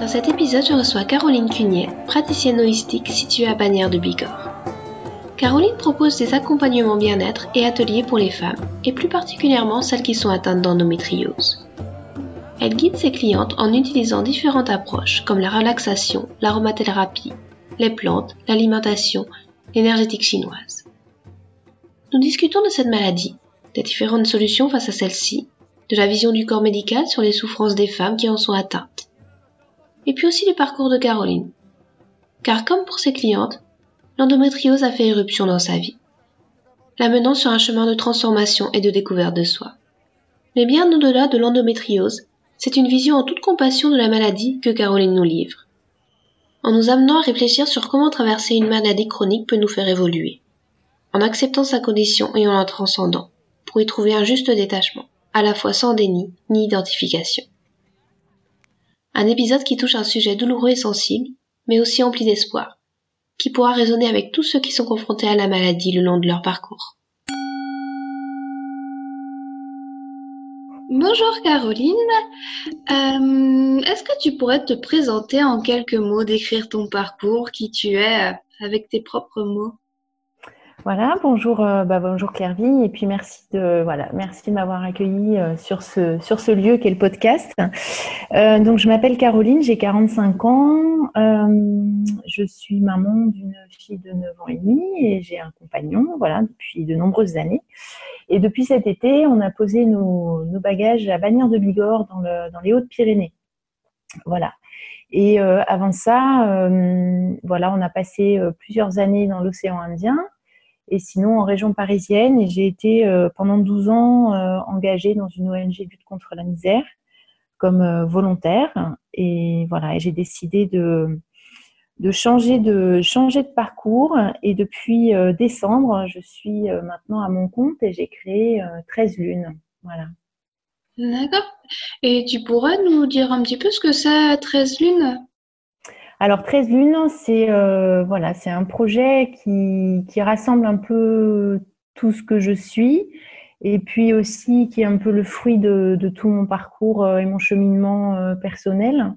Dans cet épisode, je reçois Caroline Cunier, praticienne holistique située à Bagnères de Bigorre. Caroline propose des accompagnements bien-être et ateliers pour les femmes, et plus particulièrement celles qui sont atteintes d'endométriose. Elle guide ses clientes en utilisant différentes approches comme la relaxation, l'aromathérapie, les plantes, l'alimentation, l'énergétique chinoise. Nous discutons de cette maladie, des différentes solutions face à celle-ci, de la vision du corps médical sur les souffrances des femmes qui en sont atteintes et puis aussi le parcours de Caroline. Car comme pour ses clientes, l'endométriose a fait éruption dans sa vie, l'amenant sur un chemin de transformation et de découverte de soi. Mais bien au-delà de l'endométriose, c'est une vision en toute compassion de la maladie que Caroline nous livre, en nous amenant à réfléchir sur comment traverser une maladie chronique peut nous faire évoluer, en acceptant sa condition et en la transcendant, pour y trouver un juste détachement, à la fois sans déni ni identification. Un épisode qui touche un sujet douloureux et sensible, mais aussi empli d'espoir, qui pourra résonner avec tous ceux qui sont confrontés à la maladie le long de leur parcours. Bonjour Caroline, euh, est-ce que tu pourrais te présenter en quelques mots, décrire ton parcours, qui tu es, euh, avec tes propres mots? Voilà, bonjour, euh, bah, bonjour et puis merci de voilà, merci de m'avoir accueilli euh, sur ce sur ce lieu qu'est le podcast. Euh, donc je m'appelle Caroline, j'ai 45 ans, je suis maman d'une fille de 9 ans et demi et j'ai un compagnon, voilà, depuis de nombreuses années. Et depuis cet été, on a posé nos, nos bagages à Bagnères de Bigorre dans le dans les Hautes-Pyrénées. Voilà. Et avant ça, voilà, on a passé plusieurs années dans l'océan Indien et sinon en région parisienne. Et j'ai été euh, pendant 12 ans euh, engagée dans une ONG lutte contre la misère comme euh, volontaire. Et voilà, et j'ai décidé de, changer de changer de parcours et depuis décembre, je suis maintenant à mon compte et j'ai créé 13 lunes. Voilà. D'accord. Et tu pourrais nous dire un petit peu ce que c'est 13 lunes? Alors 13 lunes, c'est euh, voilà, c'est un projet qui, rassemble un peu tout ce que je suis et puis aussi qui est un peu le fruit de, de tout mon parcours euh, et mon cheminement euh, personnel.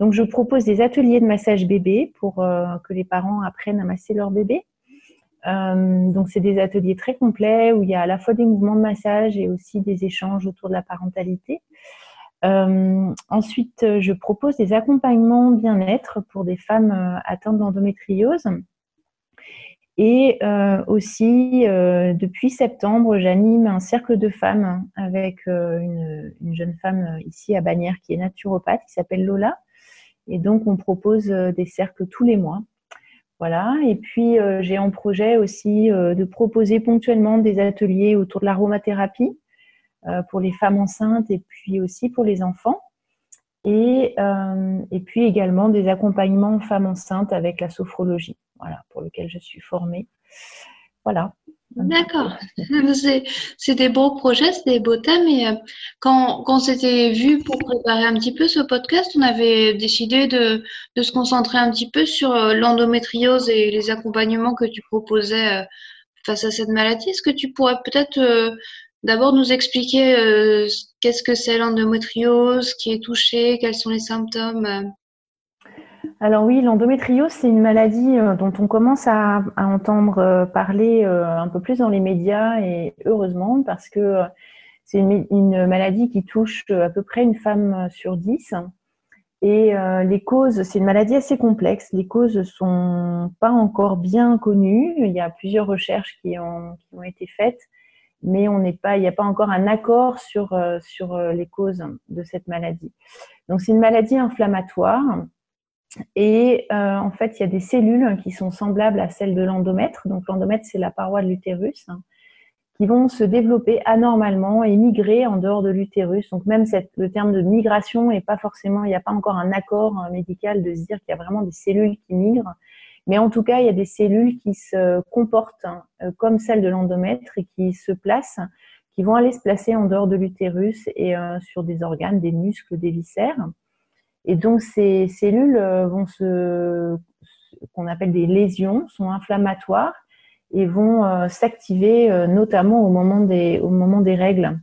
Donc je propose des ateliers de massage bébé pour que les parents apprennent à masser leur bébé. donc c'est des ateliers très complets où il y a à la fois des mouvements de massage et aussi des échanges autour de la parentalité. Euh, ensuite, je propose des accompagnements bien-être pour des femmes euh, atteintes d'endométriose. Et euh, aussi, depuis septembre, j'anime un cercle de femmes avec une, jeune femme ici à Bagnères qui est naturopathe, qui s'appelle Lola. Et donc, on propose des cercles tous les mois. Voilà. Et puis, j'ai en projet aussi de proposer ponctuellement des ateliers autour de l'aromathérapie euh, pour les femmes enceintes et puis aussi pour les enfants. Et, euh, et puis également des accompagnements femmes enceintes avec la sophrologie, voilà, pour lequel je suis formée. Voilà. D'accord. C'est des beaux projets, c'est des beaux thèmes. Et euh, quand, quand on s'était vu pour préparer un petit peu ce podcast, on avait décidé de, de se concentrer un petit peu sur l'endométriose et les accompagnements que tu proposais face à cette maladie. Est-ce que tu pourrais peut-être D'abord, nous expliquer euh, qu'est-ce que c'est l'endométriose, qui est touché, quels sont les symptômes. Euh. Alors oui, l'endométriose, c'est une maladie euh, dont on commence à, entendre parler un peu plus dans les médias et heureusement parce que c'est une, maladie qui touche à peu près une femme sur dix. Et les causes, c'est une maladie assez complexe. Les causes sont pas encore bien connues. Il y a plusieurs recherches qui ont été faites mais on n'est pas, il n'y a pas encore un accord sur, euh, euh, les causes de cette maladie. Donc c'est une maladie inflammatoire et euh, en fait il y a des cellules qui sont semblables à celles de l'endomètre. Donc l'endomètre c'est la paroi de l'utérus hein, qui vont se développer anormalement et migrer en dehors de l'utérus. Donc même le terme de migration est pas forcément, il n'y a pas encore un accord médical de se dire qu'il y a vraiment des cellules qui migrent. Mais en tout cas, il y a des cellules qui se comportent euh, comme celles de l'endomètre et qui se placent, qui vont aller se placer en dehors de l'utérus et euh, sur des organes, des muscles, des viscères. Et donc ces cellules vont se, qu'on appelle des lésions, sont inflammatoires et vont euh, s'activer euh, notamment au moment des, au moment des règles.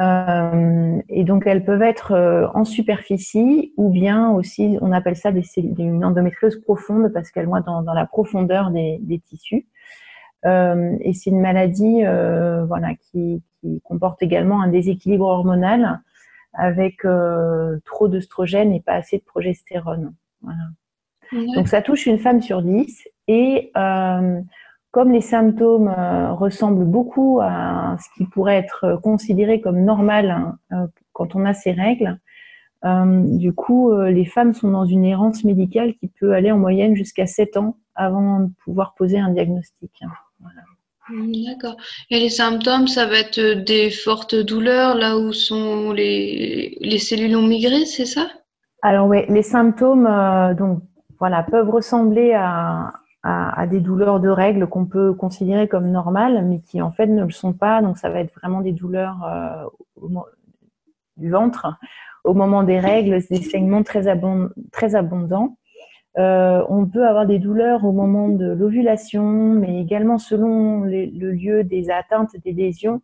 Euh, et donc elles peuvent être en superficie ou bien aussi, on appelle ça des, une endométriose profonde parce qu'elles vont dans, dans la profondeur des, des tissus. et c'est une maladie voilà, qui, qui, comporte également un déséquilibre hormonal avec trop d'œstrogène et pas assez de progestérone. Voilà. Donc ça touche une femme sur dix et euh, comme les symptômes euh, ressemblent beaucoup à ce qui pourrait être considéré comme normal hein, euh, quand on a ces règles, du coup, les femmes sont dans une errance médicale qui peut aller en moyenne jusqu'à 7 ans avant de pouvoir poser un diagnostic. D'accord. Et les symptômes, ça va être des fortes douleurs là où sont les, les cellules ont migré, c'est ça? Alors oui, les symptômes donc, voilà, peuvent ressembler à, à, des douleurs de règles qu'on peut considérer comme normales, mais qui en fait ne le sont pas. Donc ça va être vraiment des douleurs euh, du ventre au moment des règles, des saignements très, abondants. Euh, on peut avoir des douleurs au moment de l'ovulation, mais également selon le lieu des atteintes, des lésions,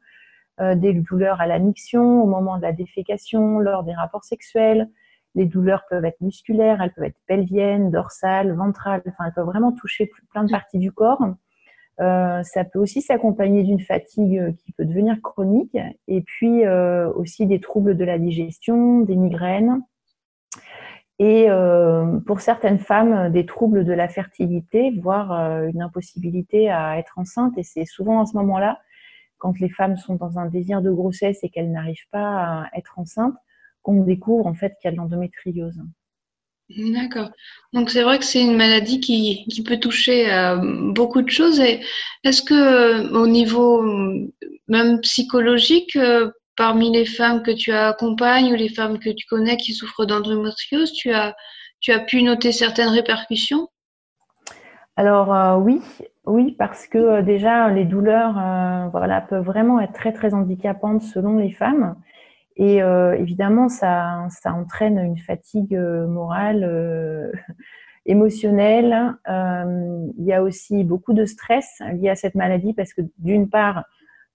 euh, des douleurs à la au moment de la défécation, lors des rapports sexuels, les douleurs peuvent être musculaires, elles peuvent être pelviennes, dorsales, ventrales, enfin elles peuvent vraiment toucher plein de parties du corps. Euh, ça peut aussi s'accompagner d'une fatigue euh, qui peut devenir chronique et puis euh, aussi des troubles de la digestion, des migraines et pour certaines femmes des troubles de la fertilité, voire une impossibilité à être enceinte. Et c'est souvent à ce moment-là, quand les femmes sont dans un désir de grossesse et qu'elles n'arrivent pas à être enceintes, qu'on découvre en fait qu'il y a de l'endométriose. D'accord. Donc c'est vrai que c'est une maladie qui, qui peut toucher à beaucoup de choses. Et est-ce que au niveau même psychologique, euh, parmi les femmes que tu accompagnes ou les femmes que tu connais qui souffrent d'endométriose, tu as, tu as pu noter certaines répercussions? Alors euh, oui, oui, parce que euh, déjà les douleurs voilà, peuvent vraiment être très très handicapantes selon les femmes. Et euh, évidemment, ça, ça, entraîne une fatigue euh, morale, euh, émotionnelle. il y a aussi beaucoup de stress lié à cette maladie parce que d'une part,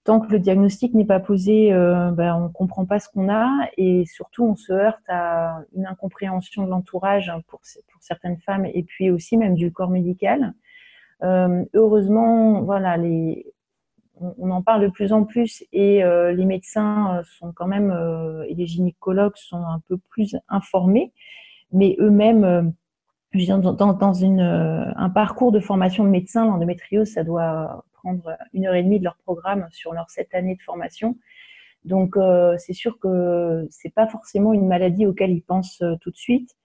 tant que le diagnostic n'est pas posé, ben, on ne comprend pas ce qu'on a et surtout on se heurte à une incompréhension de l'entourage pour, pour, certaines femmes et puis aussi même du corps médical. heureusement, voilà, les, on, en parle de plus en plus et euh, les médecins euh, sont quand même euh, et les gynécologues sont un peu plus informés, mais eux-mêmes, dans, dans une, un parcours de formation de médecin, l'endométriose, ça doit prendre une heure et demie de leur programme sur leur sept années de formation. Donc c'est sûr que c'est pas forcément une maladie auquel ils pensent tout de suite.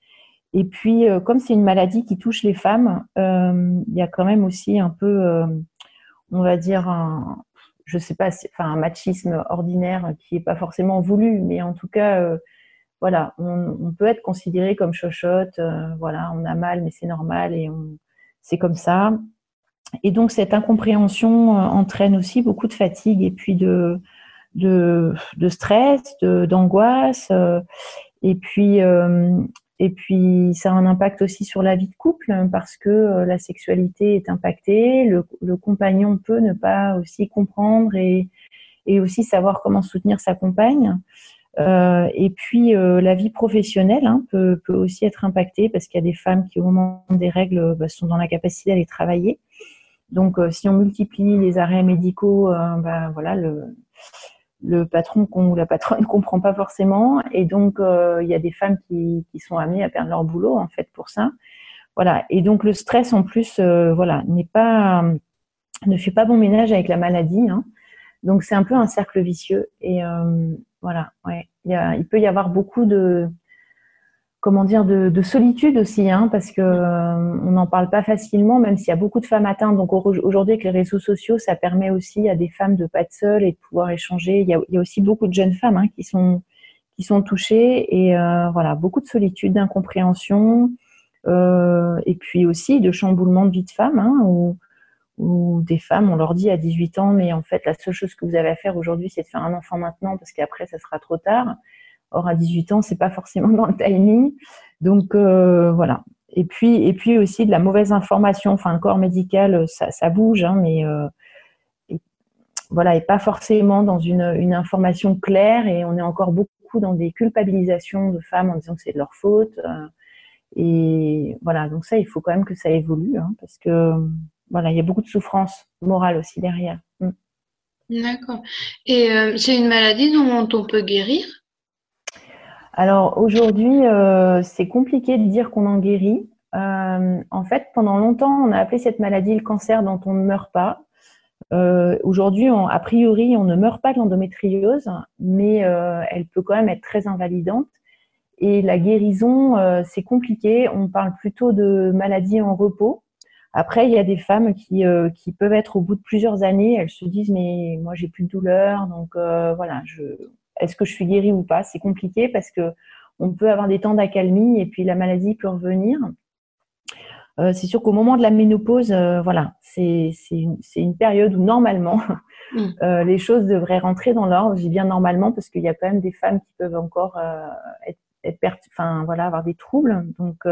Et puis, comme c'est une maladie qui touche les femmes, il y a quand même aussi un peu on va dire, un, je sais pas, enfin, un machisme ordinaire qui n'est pas forcément voulu, mais en tout cas, euh, voilà, on, peut être considéré comme chochotte, euh, voilà, on a mal, mais c'est normal et c'est comme ça. Et donc, cette incompréhension euh, entraîne aussi beaucoup de fatigue et puis de, stress, d'angoisse. et puis, et puis, ça a un impact aussi sur la vie de couple parce que euh, la sexualité est impactée. Le, compagnon peut ne pas aussi comprendre et, aussi savoir comment soutenir sa compagne. Euh, et puis, euh, la vie professionnelle hein, peut, peut, aussi être impactée parce qu'il y a des femmes qui, au moment des règles, bah, sont dans la capacité d'aller travailler. Donc, si on multiplie les arrêts médicaux, bah, voilà, le, le patron ou la patronne ne comprend pas forcément. Et donc euh, il y a des femmes qui, qui, sont amenées à perdre leur boulot en fait pour ça. Voilà. Et donc le stress en plus euh, voilà n'est pas ne fait pas bon ménage avec la maladie hein. donc c'est un peu un cercle vicieux. Et euh, voilà ouais. Il, y a, il peut y avoir beaucoup de comment dire, de, solitude aussi, hein, parce que on n'en parle pas facilement, même s'il y a beaucoup de femmes atteintes. Donc aujourd'hui, avec les réseaux sociaux, ça permet aussi à des femmes de pas être seules et de pouvoir échanger. Il y a, aussi beaucoup de jeunes femmes hein, qui sont qui sont touchées et voilà, beaucoup de solitude, d'incompréhension, et puis aussi de chamboulement de vie de femme, hein, où, où des femmes, on leur dit à 18 ans, mais en fait, la seule chose que vous avez à faire aujourd'hui, c'est de faire un enfant maintenant, parce qu'après, ça sera trop tard. Or, à 18 ans, c'est pas forcément dans le timing. Donc, euh, voilà. Et puis, et puis aussi de la mauvaise information. Enfin, le corps médical, ça, bouge, hein, mais euh, voilà, et pas forcément dans une, information claire. Et on est encore beaucoup dans des culpabilisations de femmes en disant que c'est de leur faute. Euh, et voilà, donc ça, il faut quand même que ça évolue, hein, parce que voilà, il y a beaucoup de souffrance morale aussi derrière. Mm. D'accord. Et c'est une maladie dont on peut guérir? Alors aujourd'hui, euh, c'est compliqué de dire qu'on en guérit. Euh, en fait, pendant longtemps, on a appelé cette maladie le cancer dont on ne meurt pas. aujourd'hui, a priori, on ne meurt pas de l'endométriose, mais elle peut quand même être très invalidante. Et la guérison, c'est compliqué. On parle plutôt de maladie en repos. Après, il y a des femmes qui, euh, qui peuvent être au bout de plusieurs années, elles se disent mais moi j'ai plus de douleur, donc euh, voilà, je, est-ce que je suis guérie ou pas C'est compliqué parce que on peut avoir des temps d'accalmie et puis la maladie peut revenir. Euh, c'est sûr qu'au moment de la ménopause, voilà, c'est une, une, période où normalement mmh. les choses devraient rentrer dans l'ordre. J'ai bien normalement parce qu'il y a quand même des femmes qui peuvent encore être, être enfin voilà, avoir des troubles. Donc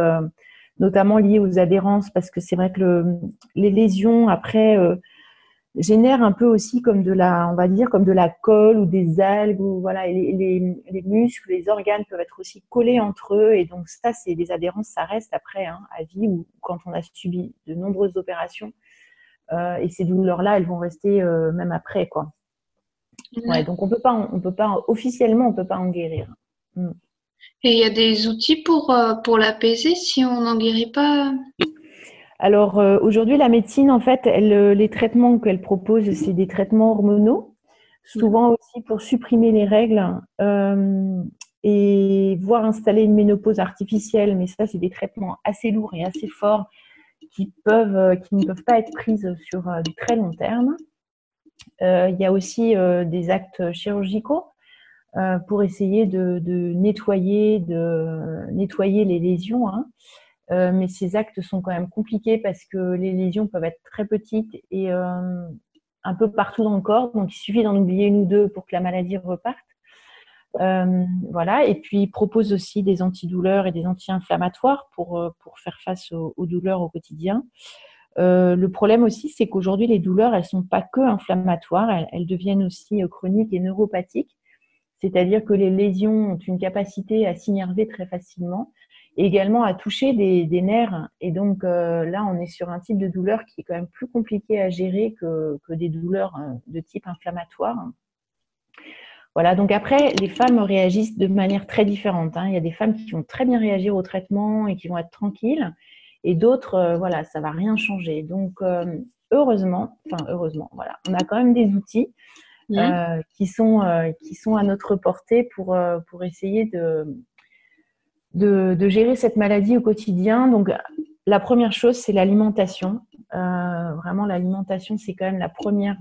notamment liées aux adhérences, parce que c'est vrai que les lésions après génèrent un peu aussi comme de la, on va dire comme de la colle ou des algues ou voilà, les, muscles, les organes peuvent être aussi collés entre eux et donc ça, c'est des adhérences, ça reste après hein, à vie ou quand on a subi de nombreuses opérations euh, et ces douleurs-là, elles vont rester euh, même après quoi. Ouais, donc on peut pas, on peut pas officiellement, on peut pas en guérir. Mm. Et il y a des outils pour, euh, pour l'apaiser si on n'en guérit pas? Alors euh, aujourd'hui, la médecine, en fait, elle, euh, les traitements qu'elle propose, c'est des traitements hormonaux, souvent aussi pour supprimer les règles et voir installer une ménopause artificielle. Mais ça, c'est des traitements assez lourds et assez forts qui, peuvent, qui ne peuvent pas être prises sur du très long terme. il y a aussi des actes chirurgicaux euh, pour essayer de, de, nettoyer, de nettoyer les lésions. Hein. Euh, mais ces actes sont quand même compliqués parce que les lésions peuvent être très petites et euh, un peu partout dans le corps. Donc, il suffit d'en oublier une ou deux pour que la maladie reparte. Euh, voilà. Et puis, il propose aussi des antidouleurs et des anti-inflammatoires pour, pour faire face aux, douleurs au quotidien. Le problème aussi, c'est qu'aujourd'hui, les douleurs, elles sont pas que inflammatoires, elles, elles deviennent aussi chroniques et neuropathiques. C'est-à-dire que les lésions ont une capacité à s'innerver très facilement et également à toucher des, nerfs. Et donc euh, là, on est sur un type de douleur qui est quand même plus compliqué à gérer que, des douleurs euh, de type inflammatoire. Voilà, donc après, les femmes réagissent de manière très différente. Hein. Il y a des femmes qui vont très bien réagir au traitement et qui vont être tranquilles, et d'autres, euh, voilà, ça va rien changer. Donc, heureusement, enfin heureusement, voilà, on a quand même des outils euh, qui, sont, euh, qui sont à notre portée pour, euh, pour essayer de, de, de, gérer cette maladie au quotidien. Donc, la première chose, c'est l'alimentation. vraiment, l'alimentation, c'est quand même la première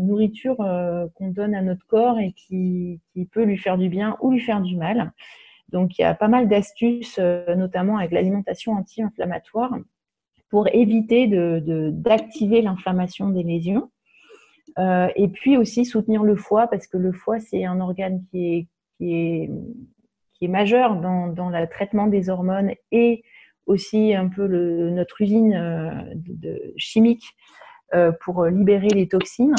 nourriture qu'on donne à notre corps et qui, qui, peut lui faire du bien ou lui faire du mal. Donc, il y a pas mal d'astuces, notamment avec l'alimentation anti-inflammatoire, pour éviter d'activer de, l'inflammation des lésions. Euh, et puis aussi soutenir le foie, parce que le foie, c'est un organe qui est, qui est, qui est majeur dans, le traitement des hormones et aussi un peu notre usine euh, de, chimique euh, pour libérer les toxines.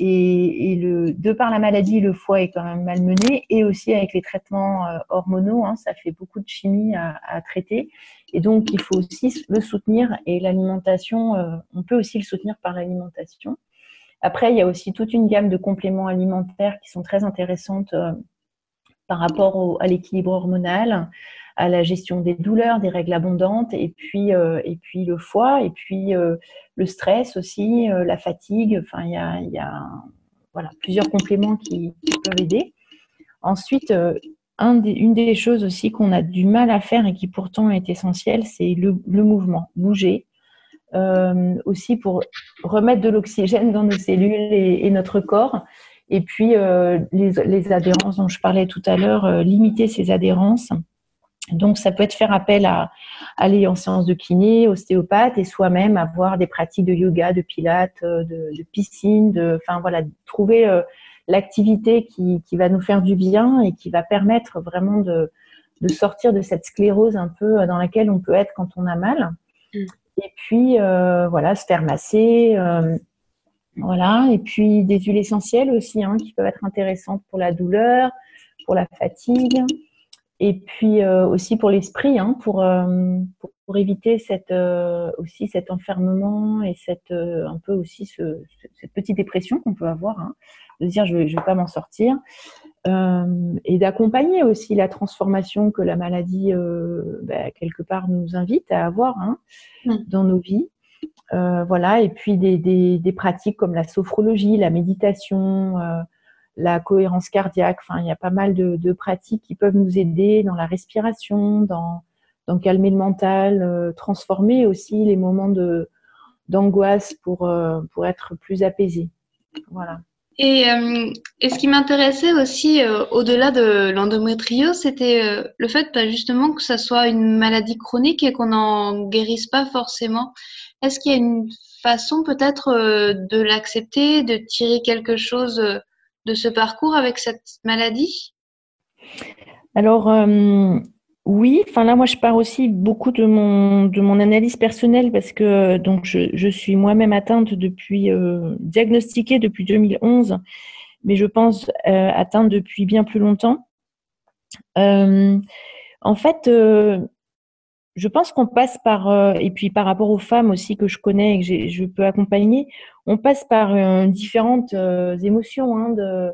Et, de par la maladie, le foie est quand même malmené et aussi avec les traitements hormonaux, hein, ça fait beaucoup de chimie à, à, traiter. Et donc, il faut aussi le soutenir et l'alimentation, on peut aussi le soutenir par l'alimentation. Après, il y a aussi toute une gamme de compléments alimentaires qui sont très intéressantes euh, par rapport à l'équilibre hormonal, à la gestion des douleurs, des règles abondantes, et puis, euh, et puis le foie, et puis euh, le stress aussi, la fatigue. Enfin, il y a, voilà, plusieurs compléments qui, peuvent aider. Ensuite, une des choses aussi qu'on a du mal à faire et qui pourtant est essentielle, c'est le, mouvement, bouger. Euh, aussi pour remettre de l'oxygène dans nos cellules et, notre corps. Et puis euh, les, adhérences dont je parlais tout à l'heure, euh, limiter ces adhérences. Donc ça peut être faire appel à, aller en séance de kiné, ostéopathe et soi-même avoir des pratiques de yoga, de pilates, de, de piscine, de, enfin voilà, trouver l'activité qui, qui, va nous faire du bien et qui va permettre vraiment de, de, sortir de cette sclérose un peu dans laquelle on peut être quand on a mal. Mm. Et puis, euh, voilà, se faire masser. Euh, voilà. Et puis, des huiles essentielles aussi, hein, qui peuvent être intéressantes pour la douleur, pour la fatigue. Et puis euh, aussi pour l'esprit, hein, pour, pour, pour, éviter cette, aussi cet enfermement et cette, un peu aussi ce, cette petite dépression qu'on peut avoir. Hein de dire je ne vais, pas m'en sortir, euh, et d'accompagner aussi la transformation que la maladie, euh, bah, quelque part, nous invite à avoir hein, mm. dans nos vies. Euh, voilà, et puis des, des, pratiques comme la sophrologie, la méditation, la cohérence cardiaque. Enfin, il y a pas mal de, de, pratiques qui peuvent nous aider dans la respiration, dans, dans calmer le mental, transformer aussi les moments de d'angoisse pour, pour être plus apaisé. Voilà. Euh, et, ce qui m'intéressait aussi, euh, au-delà de l'endométriose, c'était euh, le fait bah, justement que ça soit une maladie chronique et qu'on n'en guérisse pas forcément. Est-ce qu'il y a une façon peut-être de l'accepter, de tirer quelque chose de ce parcours avec cette maladie? Alors, oui, enfin là, moi, je pars aussi beaucoup de mon, analyse personnelle parce que donc je, suis moi-même atteinte depuis, euh, diagnostiquée depuis 2011, mais je pense euh, atteinte depuis bien plus longtemps. Euh, en fait, euh, je pense qu'on passe par, euh, et puis par rapport aux femmes aussi que je connais et que je peux accompagner, on passe par différentes émotions hein, de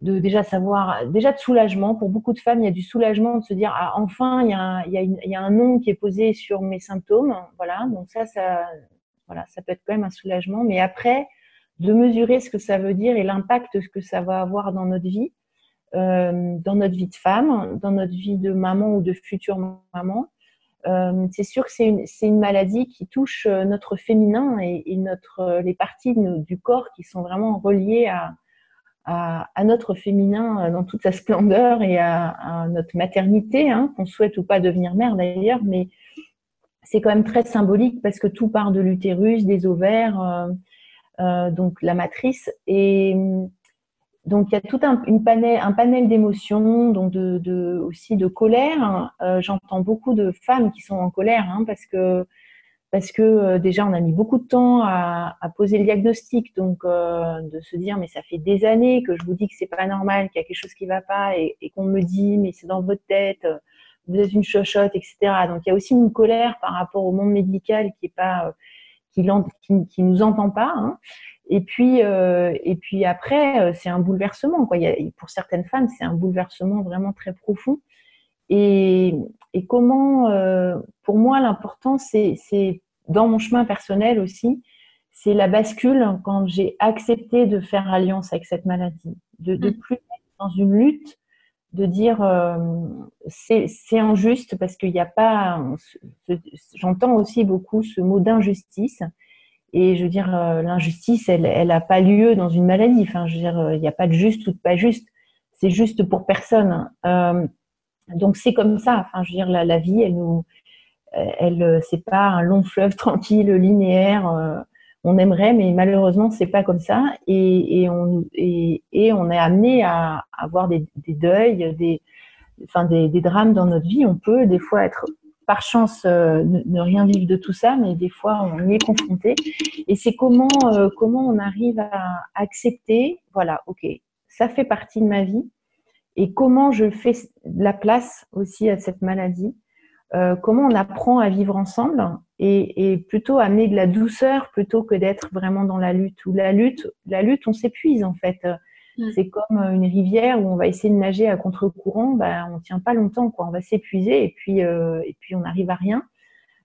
de déjà savoir, déjà de soulagement. Pour beaucoup de femmes, il y a du soulagement de se dire ah, enfin, il y, a il, y a il y a un nom qui est posé sur mes symptômes. Voilà, donc ça, ça, voilà, ça peut être quand même un soulagement. Mais après, de mesurer ce que ça veut dire et l'impact que ça va avoir dans notre vie, euh, dans notre vie de femme, dans notre vie de maman ou de future maman. Euh, c'est sûr que c'est une, maladie qui touche euh, notre féminin et, euh, les parties du corps qui sont vraiment reliées à, notre féminin dans toute sa splendeur et à, notre maternité, hein, qu'on souhaite ou pas devenir mère d'ailleurs, mais c'est quand même très symbolique parce que tout part de l'utérus, des ovaires, donc la matrice. Et donc il y a tout un, panel, un panel d'émotions, donc de, aussi de colère. J'entends beaucoup de femmes qui sont en colère hein, parce que parce que euh, déjà on a mis beaucoup de temps à, poser le diagnostic, donc euh, de se dire mais ça fait des années que je vous dis que c'est pas normal, qu'il y a quelque chose qui va pas et, qu'on me dit mais c'est dans votre tête, vous êtes une chochotte, etc. Donc il y a aussi une colère par rapport au monde médical qui est pas euh, qui, qui, qui nous entend pas. Hein. Et puis euh, et puis après c'est un bouleversement quoi. Il y a, pour certaines femmes c'est un bouleversement vraiment très profond. Et, et comment, euh, pour moi, l'important, c'est dans mon chemin personnel aussi, c'est la bascule quand j'ai accepté de faire alliance avec cette maladie, de, de mm. plus être dans une lutte, de dire euh, c'est injuste parce qu'il n'y a pas. J'entends aussi beaucoup ce mot d'injustice. Et je veux dire, euh, l'injustice, elle n'a pas lieu dans une maladie. Enfin, je veux dire, il n'y a pas de juste ou de pas juste. C'est juste pour personne. Euh, donc c'est comme ça. Enfin, je veux dire, la, la vie, elle nous, elle, c'est pas un long fleuve tranquille, linéaire. Euh, on aimerait, mais malheureusement, c'est pas comme ça. Et, et on, et, et, on est amené à avoir des, des deuils, des, enfin des, des, drames dans notre vie. On peut des fois être par chance euh, ne, rien vivre de tout ça, mais des fois on y est confronté. Et c'est comment euh, comment on arrive à accepter, voilà, ok, ça fait partie de ma vie et comment je fais la place aussi à cette maladie, euh, comment on apprend à vivre ensemble et, et, plutôt amener de la douceur plutôt que d'être vraiment dans la lutte. Ou la lutte, la lutte, on s'épuise en fait. Mm. C'est comme une rivière où on va essayer de nager à contre-courant, ben, on tient pas longtemps, quoi. On va s'épuiser et puis euh, et puis on n'arrive à rien.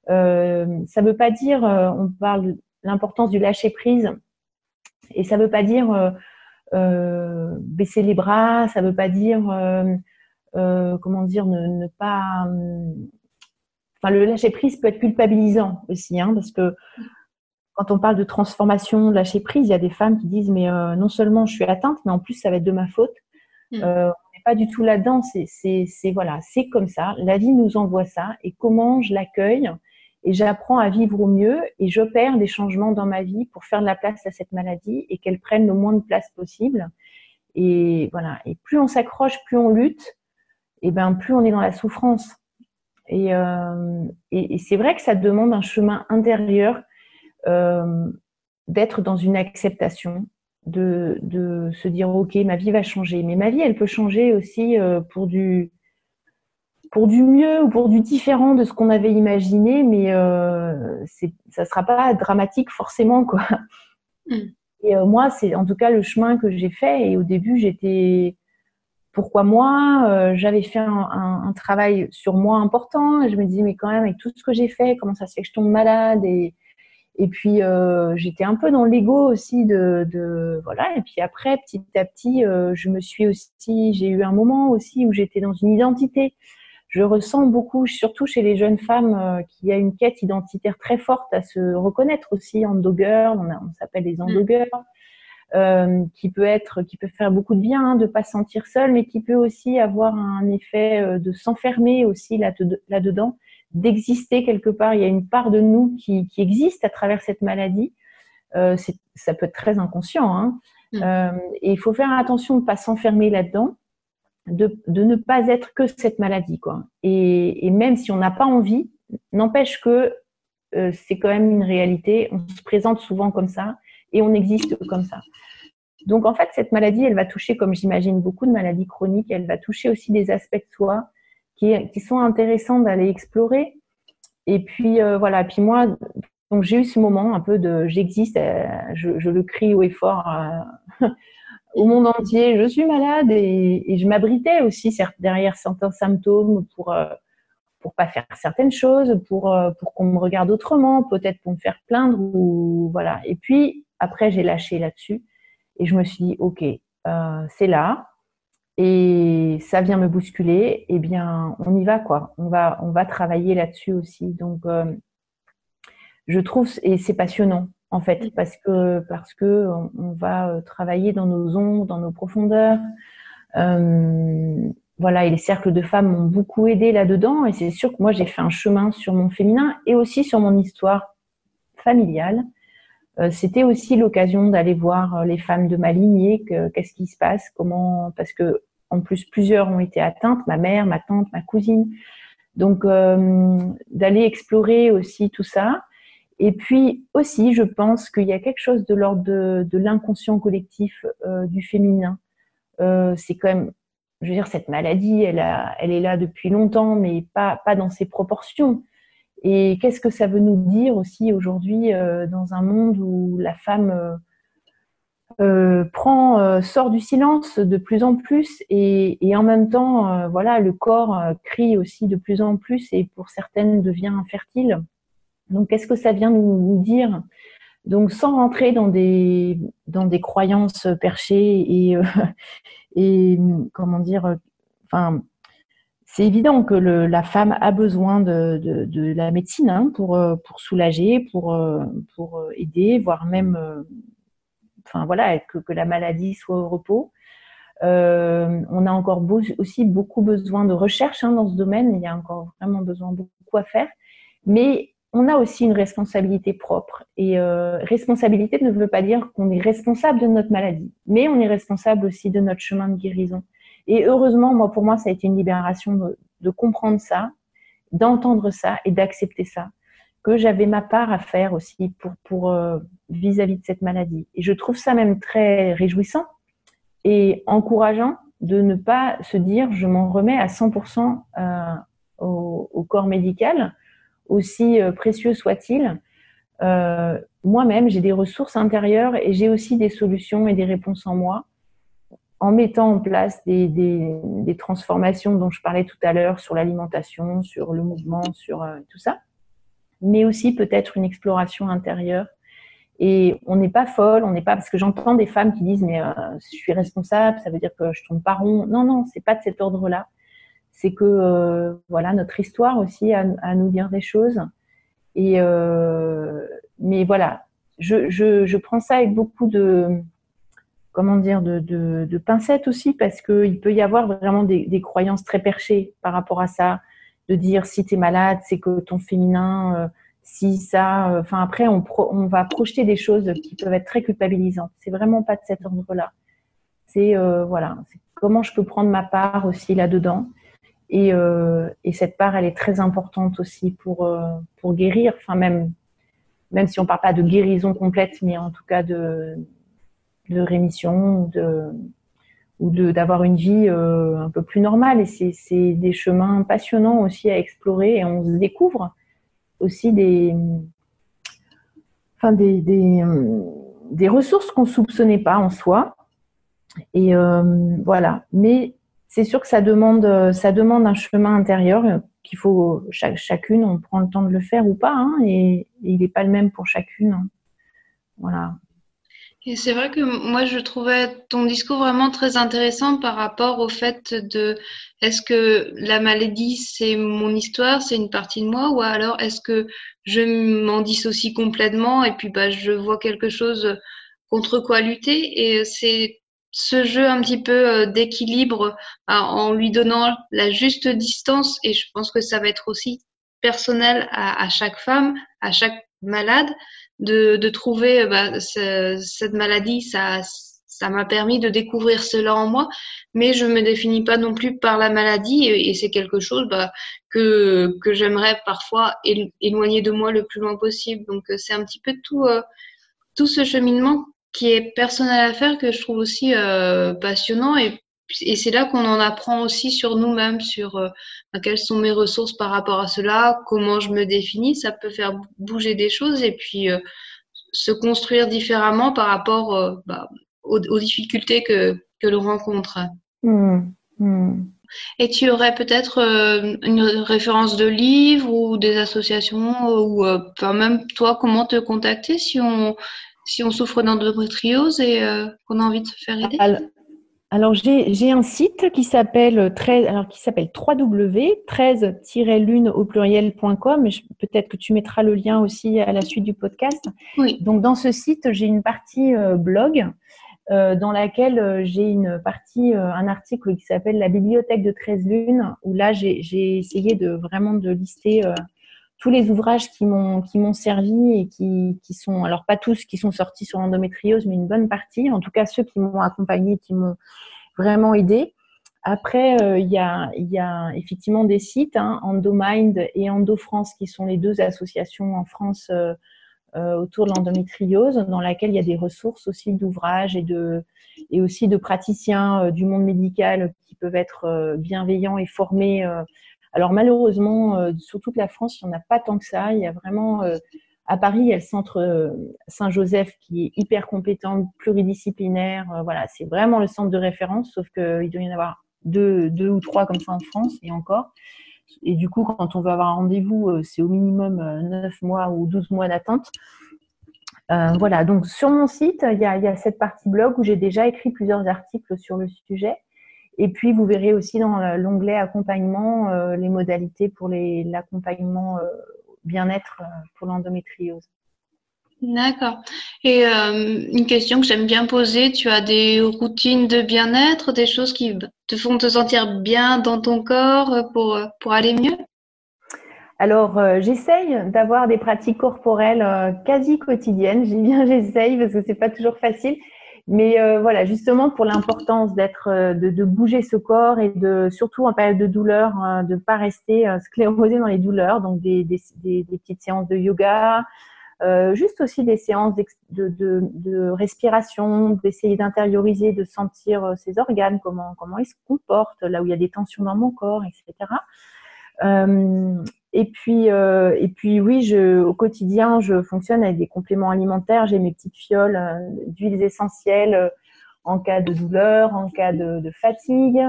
Euh, ça veut pas dire, euh, on parle de l'importance du lâcher prise, et ça veut pas dire euh, baisser les bras, ça veut pas dire euh, comment dire, ne, pas. Enfin, le lâcher prise peut être culpabilisant aussi, hein, parce que quand on parle de transformation, de lâcher prise, il y a des femmes qui disent mais non seulement je suis atteinte, mais en plus ça va être de ma faute. Mm. on n'est pas du tout là-dedans. C'est voilà, c'est comme ça. La vie nous envoie ça, et comment je l'accueille et j'apprends à vivre au mieux et j'opère des changements dans ma vie pour faire de la place à cette maladie et qu'elle prenne le moins de place possible. Et voilà. Et plus on s'accroche, plus on lutte, et ben plus on est dans la souffrance. Et, euh, et, c'est vrai que ça demande un chemin intérieur euh, d'être dans une acceptation, de, de, se dire ok, ma vie va changer, mais ma vie elle peut changer aussi euh, pour du pour du mieux ou pour du différent de ce qu'on avait imaginé, mais euh, ça ne sera pas dramatique forcément. Quoi. Mm. Et euh, moi, c'est en tout cas le chemin que j'ai fait. Et au début, j'étais. Pourquoi moi euh, J'avais fait un, travail sur moi important. Et je me disais, mais quand même, avec tout ce que j'ai fait, comment ça se fait que je tombe malade et, et puis, euh, j'étais un peu dans l'ego aussi de, de, Voilà. Et puis après, petit à petit, je me suis aussi. J'ai eu un moment aussi où j'étais dans une identité je ressens beaucoup, surtout chez les jeunes femmes, euh, qu'il y a une quête identitaire très forte à se reconnaître aussi en girl, on, on s'appelle les endogueurs, mm. euh, qui peut être, qui peut faire beaucoup de bien, hein, de pas se sentir seule, mais qui peut aussi avoir un effet euh, de s'enfermer aussi là-dedans, d'exister quelque part. Il y a une part de nous qui, existe à travers cette maladie. ça peut être très inconscient, hein. mm. et il faut faire attention de ne pas s'enfermer là-dedans de, ne pas être que cette maladie. Quoi. Et, même si on n'a pas envie, n'empêche que euh, c'est quand même une réalité. On se présente souvent comme ça et on existe comme ça. Donc en fait, cette maladie, elle va toucher, comme j'imagine beaucoup de maladies chroniques, elle va toucher aussi des aspects de soi qui, sont intéressants d'aller explorer. Et puis euh, voilà, puis moi, donc j'ai eu ce moment un peu de j'existe, euh, je, le crie haut et fort au monde entier, je suis malade et, je m'abritais aussi derrière certains symptômes pour euh, pour pas faire certaines choses, pour euh, pour qu'on me regarde autrement, peut-être pour me faire plaindre ou voilà. Et puis après j'ai lâché là-dessus et je me suis dit ok, euh, c'est là et ça vient me bousculer. Eh bien on y va quoi, on va on va travailler là-dessus aussi. Donc je trouve et c'est passionnant en fait, parce que parce que on, va euh, travailler dans nos ombres, dans nos profondeurs. Euh, voilà, et les cercles de femmes m'ont beaucoup aidé là-dedans. Et c'est sûr que moi, j'ai fait un chemin sur mon féminin et aussi sur mon histoire familiale. Euh, c'était aussi l'occasion d'aller voir les femmes de ma lignée, qu'est-ce qui se passe, comment, parce que en plus plusieurs ont été atteintes, ma mère, ma tante, ma cousine. Donc d'aller explorer aussi tout ça. Et puis aussi, je pense qu'il y a quelque chose de l'ordre de, l'inconscient collectif euh, du féminin. Euh, c'est quand même, je veux dire, cette maladie, elle, est là depuis longtemps, mais pas, pas dans ses proportions. Et qu'est-ce que ça veut nous dire aussi aujourd'hui euh, dans un monde où la femme prend, sort du silence de plus en plus et, et en même temps, voilà, le corps crie aussi de plus en plus et pour certaines devient infertile. Donc, qu'est-ce que ça vient nous, dire? Donc, sans rentrer dans des, dans des croyances perchées et, euh, et comment dire, enfin, c'est évident que le, la femme a besoin de, de, de la médecine hein, pour, euh, pour soulager, pour, euh, pour aider, voire même, enfin voilà, que, la maladie soit au repos. Euh, on a encore aussi beaucoup besoin de recherche hein, dans ce domaine. Il y a encore vraiment besoin de beaucoup à faire. Mais on a aussi une responsabilité propre. Et euh, responsabilité ne veut pas dire qu'on est responsable de notre maladie, mais on est responsable aussi de notre chemin de guérison. Et heureusement, moi, pour moi, ça a été une libération de, comprendre ça, d'entendre ça et d'accepter ça, que j'avais ma part à faire aussi pour pour euh, vis-à-vis de cette maladie. Et je trouve ça même très réjouissant et encourageant de ne pas se dire je m'en remets à 100% euh, au, corps médical aussi euh, précieux soit-il, moi-même, j'ai des ressources intérieures et j'ai aussi des solutions et des réponses en moi en mettant en place des, des, transformations dont je parlais tout à l'heure sur l'alimentation, sur le mouvement, sur tout ça, mais aussi peut-être une exploration intérieure. Et on n'est pas folle, on n'est pas parce que j'entends des femmes qui disent mais je suis responsable, ça veut dire que je tombe pas rond. Non non, c'est pas de cet ordre-là. c'est que voilà notre histoire aussi à, à, nous dire des choses. Et mais voilà, je, je, je, prends ça avec beaucoup de comment dire de, de, pincettes aussi parce qu'il peut y avoir vraiment des, des, croyances très perchées par rapport à ça, de dire si tu es malade, c'est que ton féminin si ça, euh, enfin après, on, on, va projeter des choses qui peuvent être très culpabilisantes. C'est vraiment pas de cet ordre-là. C'est euh, voilà, comment je peux prendre ma part aussi là-dedans. Et, euh, et, cette part, elle est très importante aussi pour euh, pour guérir. Enfin même même si on parle pas de guérison complète, mais en tout cas de de rémission, de ou d'avoir une vie euh, un peu plus normale. Et c'est des chemins passionnants aussi à explorer et on se découvre aussi des, enfin des, des, des ressources qu'on soupçonnait pas en soi. Et euh, voilà. Mais c'est sûr que ça demande, ça demande un chemin intérieur qu'il faut chaque, chacune, on prend le temps de le faire ou pas, hein, et, et, il n'est pas le même pour chacune. Hein. Voilà. Et c'est vrai que moi, je trouvais ton discours vraiment très intéressant par rapport au fait de est-ce que la maladie, c'est mon histoire, c'est une partie de moi, ou alors est-ce que je m'en dissocie complètement et puis bah, je vois quelque chose contre quoi lutter? Et c'est ce jeu un petit peu euh, d'équilibre bah, en lui donnant la juste distance, et je pense que ça va être aussi personnel à, à chaque femme, à chaque malade de, de trouver euh, bah, ce, cette maladie, ça ça m'a permis de découvrir cela en moi, mais je me définis pas non plus par la maladie et, c'est quelque chose bah, que, que j'aimerais parfois éloigner de moi le plus loin possible. Donc euh, c'est un petit peu tout, euh, tout ce cheminement qui est personnel à faire que je trouve aussi euh, passionnant et et c'est là qu'on en apprend aussi sur nous-mêmes, sur euh, bah, quelles sont mes ressources par rapport à cela, comment je me définis. Ça peut faire bouger des choses et puis euh, se construire différemment par rapport euh, bah, aux, aux, difficultés que, que l'on rencontre. Mmh. Mmh. Et tu aurais peut-être euh, une référence de livre ou des associations ou euh, enfin même toi, comment te contacter si on si on souffre d'endométriose et euh, qu'on a envie de se faire aider? Alors, j'ai un site qui s'appelle 13 alors qui s'appelle www.13-lune au pluriel.com. Peut-être que tu mettras le lien aussi à la suite du podcast. Oui. Donc dans ce site, j'ai une partie euh, blog euh, dans laquelle euh, j'ai une partie, euh, un article qui s'appelle la bibliothèque de 13 lunes, où là j'ai essayé de vraiment de lister tous les ouvrages qui m'ont qui m'ont servi et qui, qui sont alors pas tous qui sont sortis sur l'endométriose mais une bonne partie. En tout cas ceux qui m'ont accompagné qui m'ont vraiment aidé. Après euh, il y a y a effectivement des sites hein, EndoMind et EndoFrance qui sont les deux associations en France euh, euh, autour de l'endométriose dans laquelle il y a des ressources aussi d'ouvrages et de et aussi de praticiens du monde médical qui peuvent être bienveillants et formés alors malheureusement, euh, sur toute la France, il n'y en a pas tant que ça. Il y a vraiment euh, à Paris, il y a le centre euh, Saint-Joseph qui est hyper compétent, pluridisciplinaire. voilà, c'est vraiment le centre de référence, sauf qu'il doit y en avoir deux, deux ou trois comme ça en France et encore. Et du coup, quand on veut avoir un rendez-vous, c'est au minimum 9 mois ou 12 mois d'attente. Voilà, donc sur mon site, il y, a, il y a cette partie blog où j'ai déjà écrit plusieurs articles sur le sujet. Et puis, vous verrez aussi dans l'onglet accompagnement euh, les modalités pour l'accompagnement euh, bien-être euh, pour l'endométriose. D'accord. Et euh, une question que j'aime bien poser, tu as des routines de bien-être, des choses qui te font te sentir bien dans ton corps pour, pour aller mieux? Alors, euh, j'essaye d'avoir des pratiques corporelles euh, quasi quotidiennes. J'ai bien, j'essaye parce que c'est pas toujours facile. Mais euh, voilà, justement pour l'importance d'être, euh, de, de, bouger ce corps et de, surtout en période de douleur, euh, de ne pas rester euh, sclérosé dans les douleurs. Donc des, des, des, petites séances de yoga, euh, juste aussi des séances de, de, de, respiration, d'essayer d'intérioriser, de sentir ses organes, comment, comment ils se comportent, là où il y a des tensions dans mon corps, etc. Euh, et puis, euh, et puis oui, je, au quotidien, je fonctionne avec des compléments alimentaires. J'ai mes petites fioles euh, d'huiles essentielles euh, en cas de douleur, en cas de, fatigue.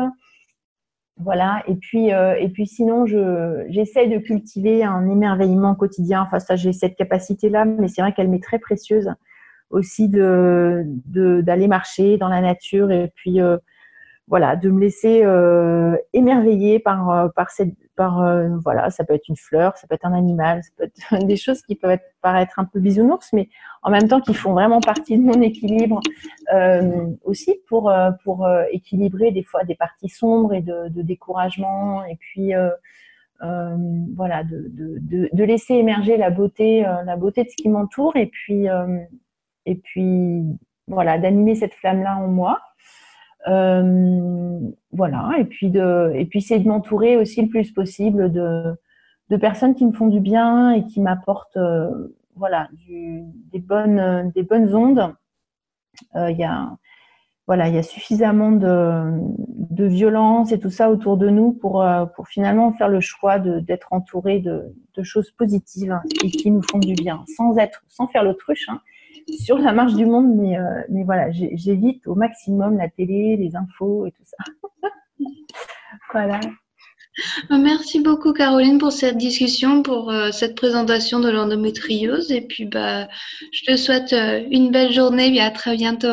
Voilà. Et puis, et puis sinon, je, j'essaie de cultiver un émerveillement quotidien. Enfin, ça, j'ai cette capacité-là, mais c'est vrai qu'elle m'est très précieuse aussi de, de, d'aller marcher dans la nature et puis voilà, de me laisser euh, émerveiller par euh, par cette par euh, voilà, ça peut être une fleur, ça peut être un animal, ça peut être des choses qui peuvent paraître un peu bisounours, mais en même temps qui font vraiment partie de mon équilibre aussi pour pour équilibrer des fois des parties sombres et de, découragement et puis voilà de, de, de, laisser émerger la beauté la beauté de ce qui m'entoure et puis et puis voilà d'animer cette flamme là en moi. euh, voilà, et puis de, et puis c'est de m'entourer aussi le plus possible de, de personnes qui me font du bien et qui m'apportent, euh, voilà, des bonnes, des bonnes ondes. Euh, il y a, voilà, il y a suffisamment de, de violence et tout ça autour de nous pour, pour finalement faire le choix d'être entouré de, de, choses positives et qui nous font du bien, sans être, sans faire l'autruche. Hein, sur la marche du monde, mais, euh, mais voilà, j'évite au maximum la télé, les infos et tout ça. voilà. Merci beaucoup Caroline pour cette discussion, pour euh, cette présentation de l'endométriose. Et puis bah, je te souhaite euh, une belle journée et à très bientôt.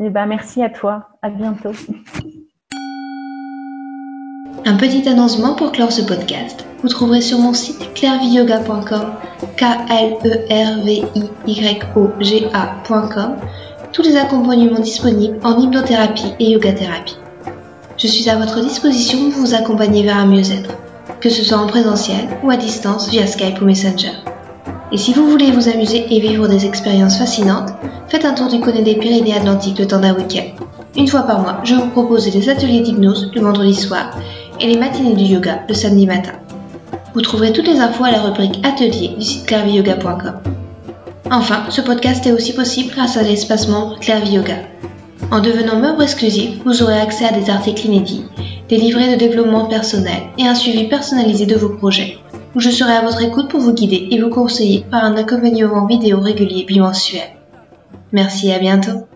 Et eh ben, merci à toi. À bientôt. Un petit annoncement pour clore ce podcast. Vous trouverez sur mon site clairviyoga.com, k l e r v i y o g a.com, tous les accompagnements disponibles en hypnothérapie et yoga thérapie. Je suis à votre disposition pour vous accompagner vers un mieux-être, que ce soit en présentiel ou à distance via Skype ou Messenger. Et si vous voulez vous amuser et vivre des expériences fascinantes, faites un tour du côté des Pyrénées Atlantiques le temps d'un week-end. Une fois par mois, je vous propose des ateliers d'hypnose le vendredi soir et les matinées du yoga le samedi matin. Vous trouverez toutes les infos à la rubrique Atelier du site clairviyoga.com. Enfin, ce podcast est aussi possible grâce à l'espace membre Clairvie Yoga. En devenant membre exclusif, vous aurez accès à des articles inédits, des livrets de développement personnel et un suivi personnalisé de vos projets, où je serai à votre écoute pour vous guider et vous conseiller par un accompagnement vidéo régulier bimensuel. Merci et à bientôt.